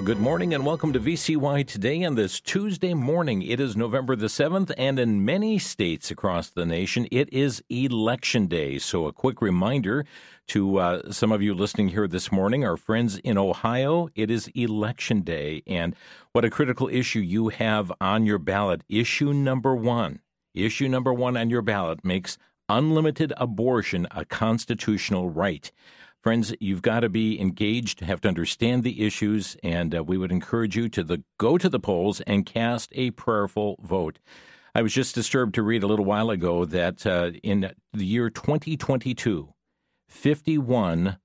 Well, good morning and welcome to VCY today on this Tuesday morning. It is November the 7th, and in many states across the nation, it is Election Day. So, a quick reminder to uh, some of you listening here this morning, our friends in Ohio, it is Election Day. And what a critical issue you have on your ballot. Issue number one. Issue number one on your ballot makes unlimited abortion a constitutional right. Friends, you've got to be engaged, have to understand the issues, and uh, we would encourage you to the, go to the polls and cast a prayerful vote. I was just disturbed to read a little while ago that uh, in the year 2022, 51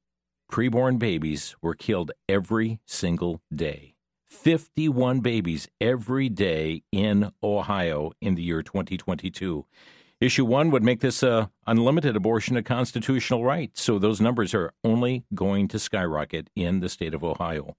preborn babies were killed every single day. 51 babies every day in Ohio in the year 2022. Issue one would make this uh, unlimited abortion a constitutional right. So those numbers are only going to skyrocket in the state of Ohio.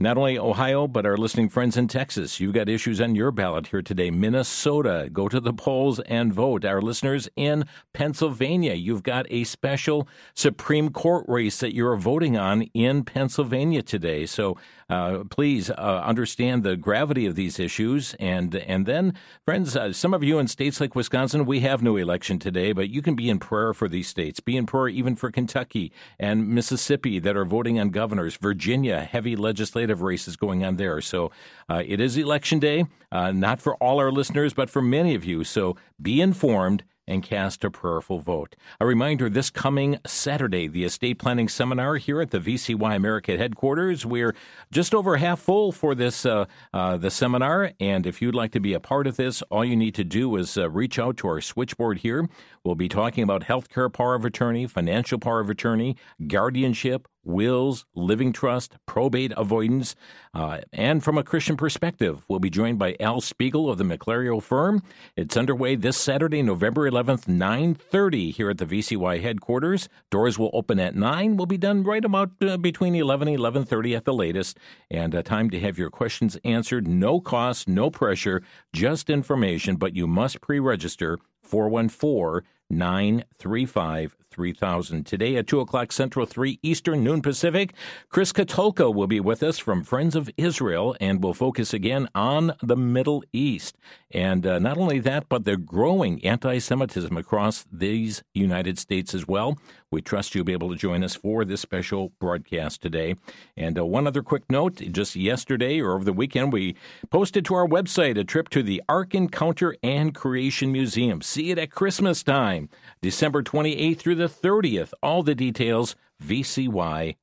Not only Ohio, but our listening friends in Texas. You've got issues on your ballot here today. Minnesota, go to the polls and vote. Our listeners in Pennsylvania, you've got a special Supreme Court race that you're voting on in Pennsylvania today. So uh, please uh, understand the gravity of these issues. And, and then, friends, uh, some of you in states like Wisconsin, we have no election today, but you can be in prayer for these states. Be in prayer even for Kentucky and Mississippi that are voting on governors. Virginia, heavy legislative races going on there. So uh, it is election day, uh, not for all our listeners, but for many of you. So be informed and cast a prayerful vote. A reminder this coming Saturday, the estate planning seminar here at the VCY America headquarters. We're just over half full for this uh, uh, the seminar, and if you'd like to be a part of this, all you need to do is uh, reach out to our switchboard here. We'll be talking about healthcare power of attorney, financial power of attorney, guardianship, wills, living trust, probate avoidance, uh, and from a Christian perspective. We'll be joined by Al Spiegel of the McClario firm. It's underway this Saturday, November 11th, 9.30 here at the VCY headquarters. Doors will open at 9. We'll be done right about uh, between 11 and 11.30 at the latest. And uh, time to have your questions answered. No cost, no pressure, just information, but you must pre-register 414 935 3000. Today at 2 o'clock Central, 3 Eastern, noon Pacific, Chris Katulka will be with us from Friends of Israel and will focus again on the Middle East. And uh, not only that, but the growing anti Semitism across these United States as well. We trust you'll be able to join us for this special broadcast today. And uh, one other quick note just yesterday or over the weekend, we posted to our website a trip to the Ark Encounter and Creation Museum. See it at Christmas time, December 28th through the 30th. All the details, vcy.org,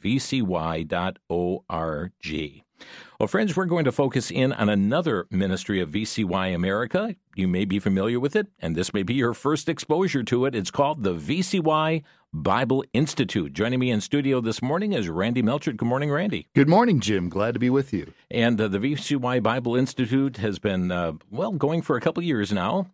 vcy.org. Well, friends, we're going to focus in on another ministry of VCY America. You may be familiar with it, and this may be your first exposure to it. It's called the VCY Bible Institute. Joining me in studio this morning is Randy Melchert. Good morning, Randy. Good morning, Jim. Glad to be with you. And uh, the VCY Bible Institute has been, uh, well, going for a couple years now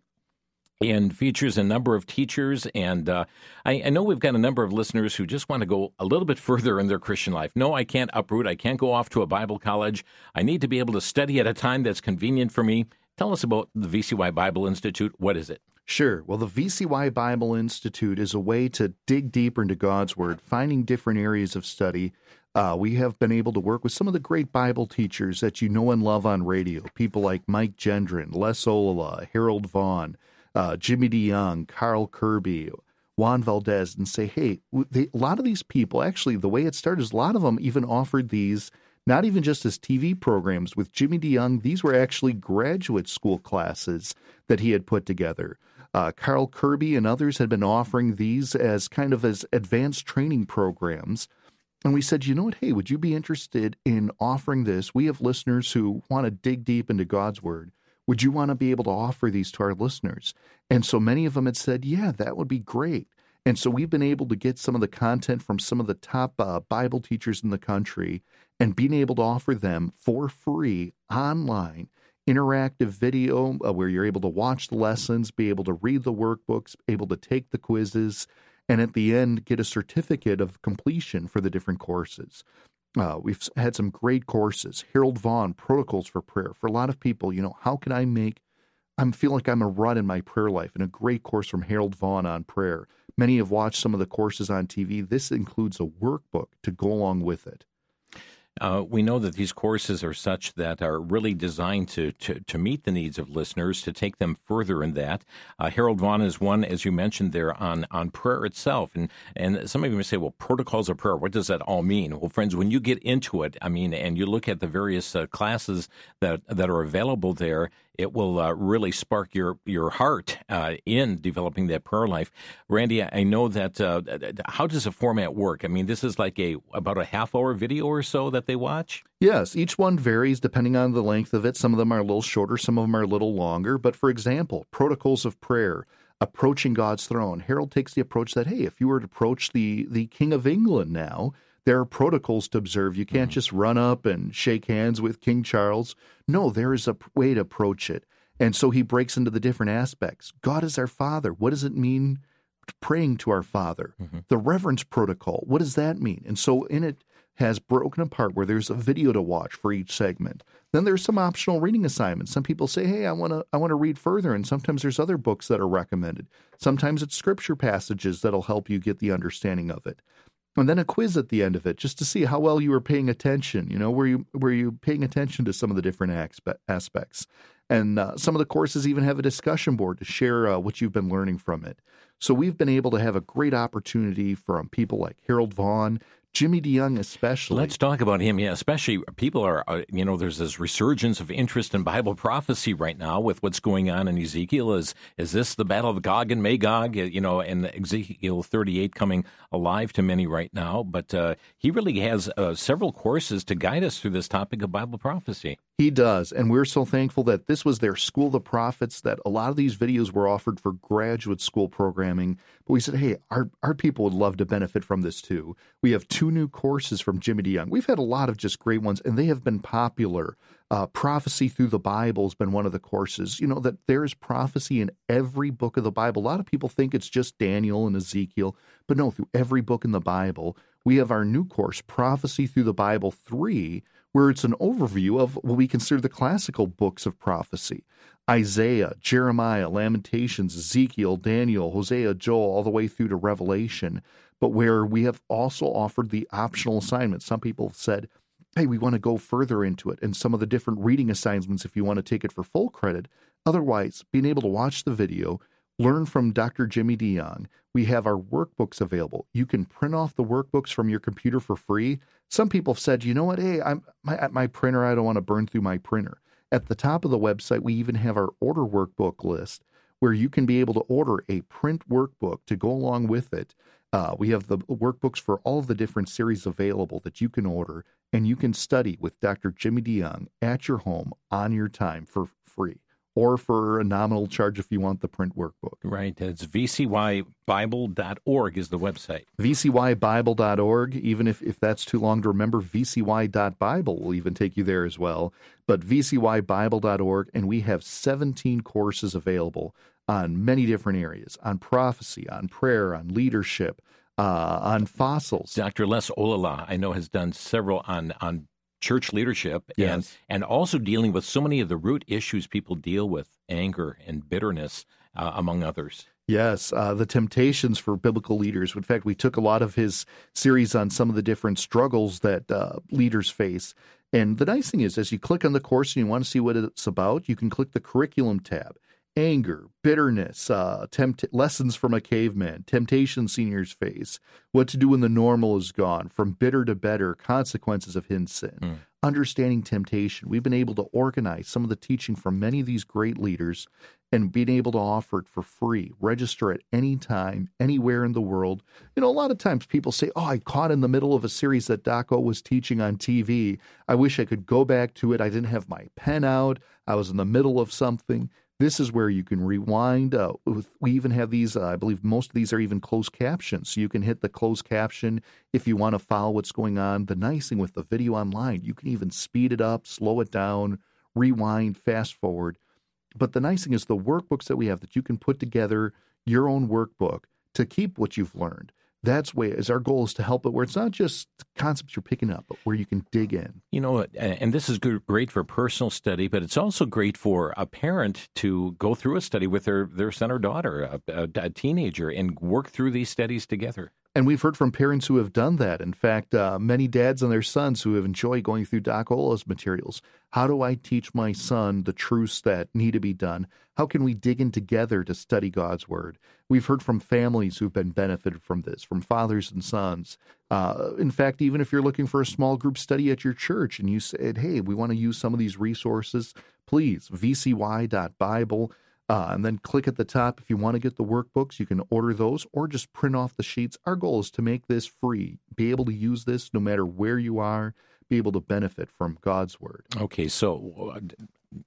and features a number of teachers. And uh, I, I, know we've got a number of listeners who just want to go a little bit further in their Christian life. No, I can't uproot. I can't go off to a Bible college. I need to be able to study at a time that's convenient for me. Tell us about the VCY Bible Institute. What is it? Sure. Well, the VCY Bible Institute is a way to dig deeper into God's Word, finding different areas of study. Uh, we have been able to work with some of the great Bible teachers that you know and love on radio, people like Mike Gendron, Les Ollila, Harold Vaughn uh, Jimmy DeYoung, Carl Kerby, Juan Valdez, and say, hey, they, a lot of these people, actually, the way it started is a lot of them even offered these not even just as TV programs. With Jimmy DeYoung, these were actually graduate school classes that he had put together. Uh, Carl Kerby and others had been offering these as kind of as advanced training programs. And we said, you know what? Hey, would you be interested in offering this? We have listeners who want to dig deep into God's Word. Would you want to be able to offer these to our listeners? And so many of them had said, Yeah, that would be great. And so we've been able to get some of the content from some of the top uh, Bible teachers in the country and being able to offer them for free online interactive video uh, where you're able to watch the lessons, be able to read the workbooks, able to take the quizzes, and at the end get a certificate of completion for the different courses. Uh, we've had some great courses. Harold Vaughn, Protocols for Prayer. For a lot of people, you know, how can I make, I feel like I'm a rut in my prayer life, and a great course from Harold Vaughn on prayer. Many have watched some of the courses on TV. This includes a workbook to go along with it. Uh, we know that these courses are such that are really designed to, to, to meet the needs of listeners, to take them further in that. Uh, Harold Vaughn is one, as you mentioned there, on, on prayer itself. And, and some of you may say, well, protocols of prayer, what does that all mean? Well, friends, when you get into it, I mean, and you look at the various uh, classes that, that are available there, it will uh, really spark your your heart uh, in developing that prayer life. Randy, I know that. Uh, how does the format work? I mean, this is like a about a half hour video or so that they watch. Yes, each one varies depending on the length of it. Some of them are a little shorter, some of them are a little longer. But for example, protocols of prayer approaching God's throne. Harold takes the approach that, hey, if you were to approach the, the King of England now, there are protocols to observe. You can't mm-hmm. just run up and shake hands with King Charles. No, there is a way to approach it. And so he breaks into the different aspects. God is our Father. What does it mean praying to our Father? Mm-hmm. The reverence protocol. What does that mean? And so in it has broken apart where there's a video to watch for each segment. Then there's some optional reading assignments. Some people say, "Hey, I want to I want to read further." And sometimes there's other books that are recommended. Sometimes it's scripture passages that'll help you get the understanding of it and then a quiz at the end of it just to see how well you were paying attention you know were you were you paying attention to some of the different aspects? And uh, some of the courses even have a discussion board to share uh, what you've been learning from it. So we've been able to have a great opportunity from people like harold vaughn Jimmy DeYoung, especially. Let's talk about him. Yeah, especially people are, uh, you know, there's this resurgence of interest in Bible prophecy right now with what's going on in Ezekiel. Is is this the battle of Gog and Magog? You know, and Ezekiel 38 coming alive to many right now. But uh, he really has uh, several courses to guide us through this topic of Bible prophecy. He does, and we're so thankful that this was their School of the Prophets. That a lot of these videos were offered for graduate school programming. But we said, hey, our our people would love to benefit from this too. We have two new courses from Jimmy DeYoung. We've had a lot of just great ones, and they have been popular. Uh, prophecy through the Bible has been one of the courses. You know, that there's prophecy in every book of the Bible. A lot of people think it's just Daniel and Ezekiel, but no, through every book in the Bible. We have our new course, Prophecy Through the Bible 3, where it's an overview of what we consider the classical books of prophecy Isaiah, Jeremiah, Lamentations, Ezekiel, Daniel, Hosea, Joel, all the way through to Revelation but where we have also offered the optional assignments. Some people have said, hey, we want to go further into it, and some of the different reading assignments if you want to take it for full credit. Otherwise, being able to watch the video, learn from Dr. Jimmy DeYoung. We have our workbooks available. You can print off the workbooks from your computer for free. Some people have said, you know what, hey, I'm my, at my printer, I don't want to burn through my printer. At the top of the website, we even have our order workbook list where you can be able to order a print workbook to go along with it. Uh, we have the workbooks for all the different series available that you can order, and you can study with Dr. Jimmy DeYoung at your home on your time for free or for a nominal charge if you want the print workbook. Right. It's vcybible.org is the website. vcybible.org. Even if, if that's too long to remember, vcy.bible will even take you there as well. But vcybible.org, and we have 17 courses available on many different areas on prophecy, on prayer, on leadership, uh, on fossils. Dr. Les Ollila, I know, has done several on, on church leadership yes. and, and also dealing with so many of the root issues people deal with anger and bitterness, uh, among others. Yes, uh, the temptations for biblical leaders. In fact, we took a lot of his series on some of the different struggles that uh, leaders face. And the nice thing is, as you click on the course and you want to see what it's about, you can click the curriculum tab anger, bitterness, uh, tempt- lessons from a caveman, temptation seniors face, what to do when the normal is gone, from bitter to better, consequences of hidden sin, mm. understanding temptation. We've been able to organize some of the teaching from many of these great leaders and being able to offer it for free. Register at any time, anywhere in the world. You know, a lot of times people say, Oh, I caught in the middle of a series that Daco was teaching on TV. I wish I could go back to it. I didn't have my pen out. I was in the middle of something. This is where you can rewind. Uh, we even have these, uh, I believe most of these are even closed captions. So you can hit the closed caption if you want to follow what's going on. The nice thing with the video online, you can even speed it up, slow it down, rewind, fast forward. But the nice thing is the workbooks that we have that you can put together your own workbook to keep what you've learned that's way is our goal is to help it where it's not just concepts you're picking up, but where you can dig in. You know, and this is great for personal study, but it's also great for a parent to go through a study with their their son or daughter, a, a, a teenager, and work through these studies together. And we've heard from parents who have done that. In fact, uh, many dads and their sons who have enjoyed going through Doc Ola's materials. How do I teach my son the truths that need to be done? How can we dig in together to study God's Word? We've heard from families who've been benefited from this, from fathers and sons. Uh, in fact, even if you're looking for a small group study at your church and you said, hey, we want to use some of these resources, please, vcy.bible. Uh, and then click at the top if you want to get the workbooks. You can order those or just print off the sheets. Our goal is to make this free, be able to use this no matter where you are, be able to benefit from God's Word. Okay, so uh,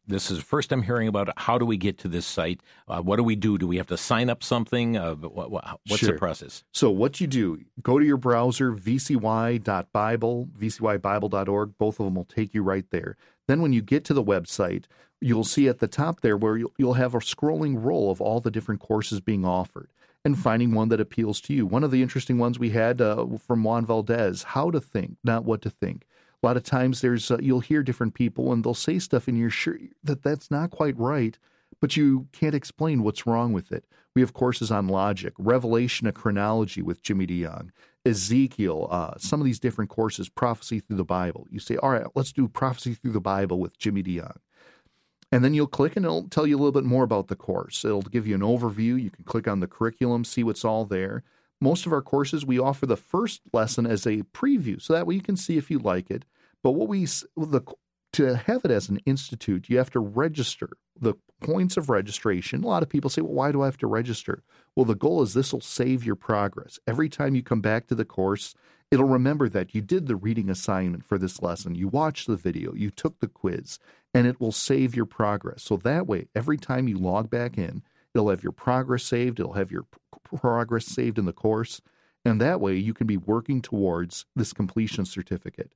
this is the first I'm hearing about it. How do we get to this site? Uh, what do we do? Do we have to sign up something? Uh, what, what, what's sure. the process? So, what you do, go to your browser, vcy.bible, vcybible.org. Both of them will take you right there. Then, when you get to the website, you'll see at the top there where you'll, you'll have a scrolling roll of all the different courses being offered and finding one that appeals to you. One of the interesting ones we had uh, from Juan Valdez, how to think, not what to think. A lot of times there's uh, you'll hear different people and they'll say stuff and you're sure that that's not quite right, but you can't explain what's wrong with it. We have courses on logic, Revelation, a chronology with Jimmy DeYoung, Ezekiel, uh, some of these different courses, prophecy through the Bible. You say, all right, let's do prophecy through the Bible with Jimmy DeYoung. And then you'll click and it'll tell you a little bit more about the course. It'll give you an overview. You can click on the curriculum, see what's all there. Most of our courses, we offer the first lesson as a preview, so that way you can see if you like it. But what we the to have it as an institute, you have to register the points of registration. A lot of people say, well, why do I have to register? Well, the goal is this will save your progress. Every time you come back to the course, it'll remember that you did the reading assignment for this lesson, you watched the video, you took the quiz, and it will save your progress. So that way, every time you log back in, it'll have your progress saved, it'll have your progress saved in the course, and that way you can be working towards this completion certificate.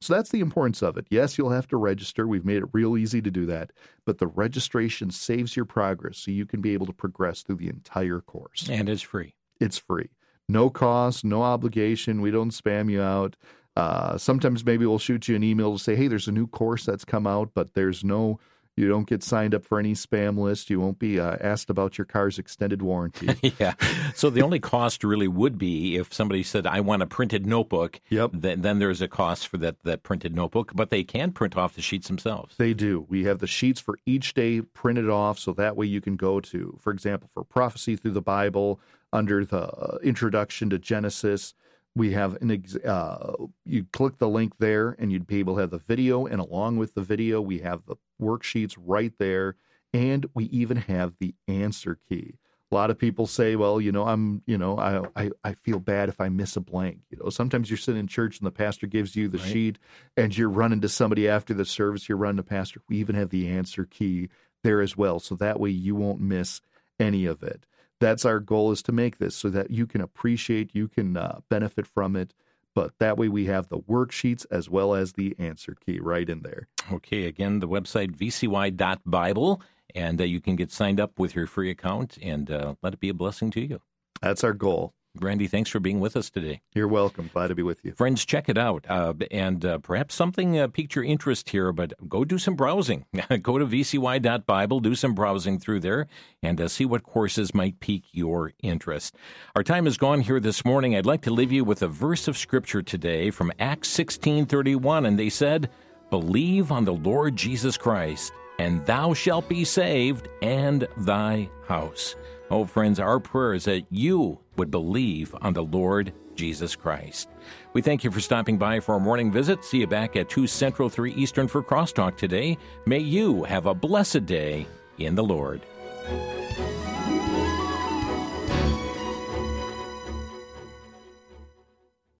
So that's the importance of it. Yes, you'll have to register. We've made it real easy to do that, but the registration saves your progress so you can be able to progress through the entire course. And it's free. It's free. No cost, no obligation. We don't spam you out. Uh, sometimes maybe we'll shoot you an email to say, hey, there's a new course that's come out, but there's no you don't get signed up for any spam list. You won't be uh, asked about your car's extended warranty. yeah. So the only cost really would be if somebody said, "I want a printed notebook." Yep. Then, then there's a cost for that that printed notebook, but they can print off the sheets themselves. They do. We have the sheets for each day printed off, so that way you can go to, for example, for prophecy through the Bible under the uh, introduction to Genesis we have an ex- uh, you click the link there and you'd be able to have the video and along with the video we have the worksheets right there and we even have the answer key. A lot of people say well you know i'm you know i i, I feel bad if i miss a blank. You know sometimes you're sitting in church and the pastor gives you the right. sheet and you're running to somebody after the service you're running to pastor. We even have the answer key there as well so that way you won't miss any of it that's our goal is to make this so that you can appreciate, you can uh, benefit from it. But that way we have the worksheets as well as the answer key right in there. Okay, again, the website vcy.bible, and uh, you can get signed up with your free account and uh, let it be a blessing to you. That's our goal. Randy, thanks for being with us today. You're welcome. Glad to be with you. Friends, check it out. Uh, and uh, perhaps something uh, piqued your interest here, but go do some browsing. go to vcy.bible, do some browsing through there, and uh, see what courses might pique your interest. Our time is gone here this morning. I'd like to leave you with a verse of Scripture today from Acts 16.31, and they said, Believe on the Lord Jesus Christ, and thou shalt be saved, and thy house. Oh, friends, our prayer is that you would believe on the Lord Jesus Christ. We thank you for stopping by for our morning visit. See you back at 2 Central, 3 Eastern for Crosstalk today. May you have a blessed day in the Lord.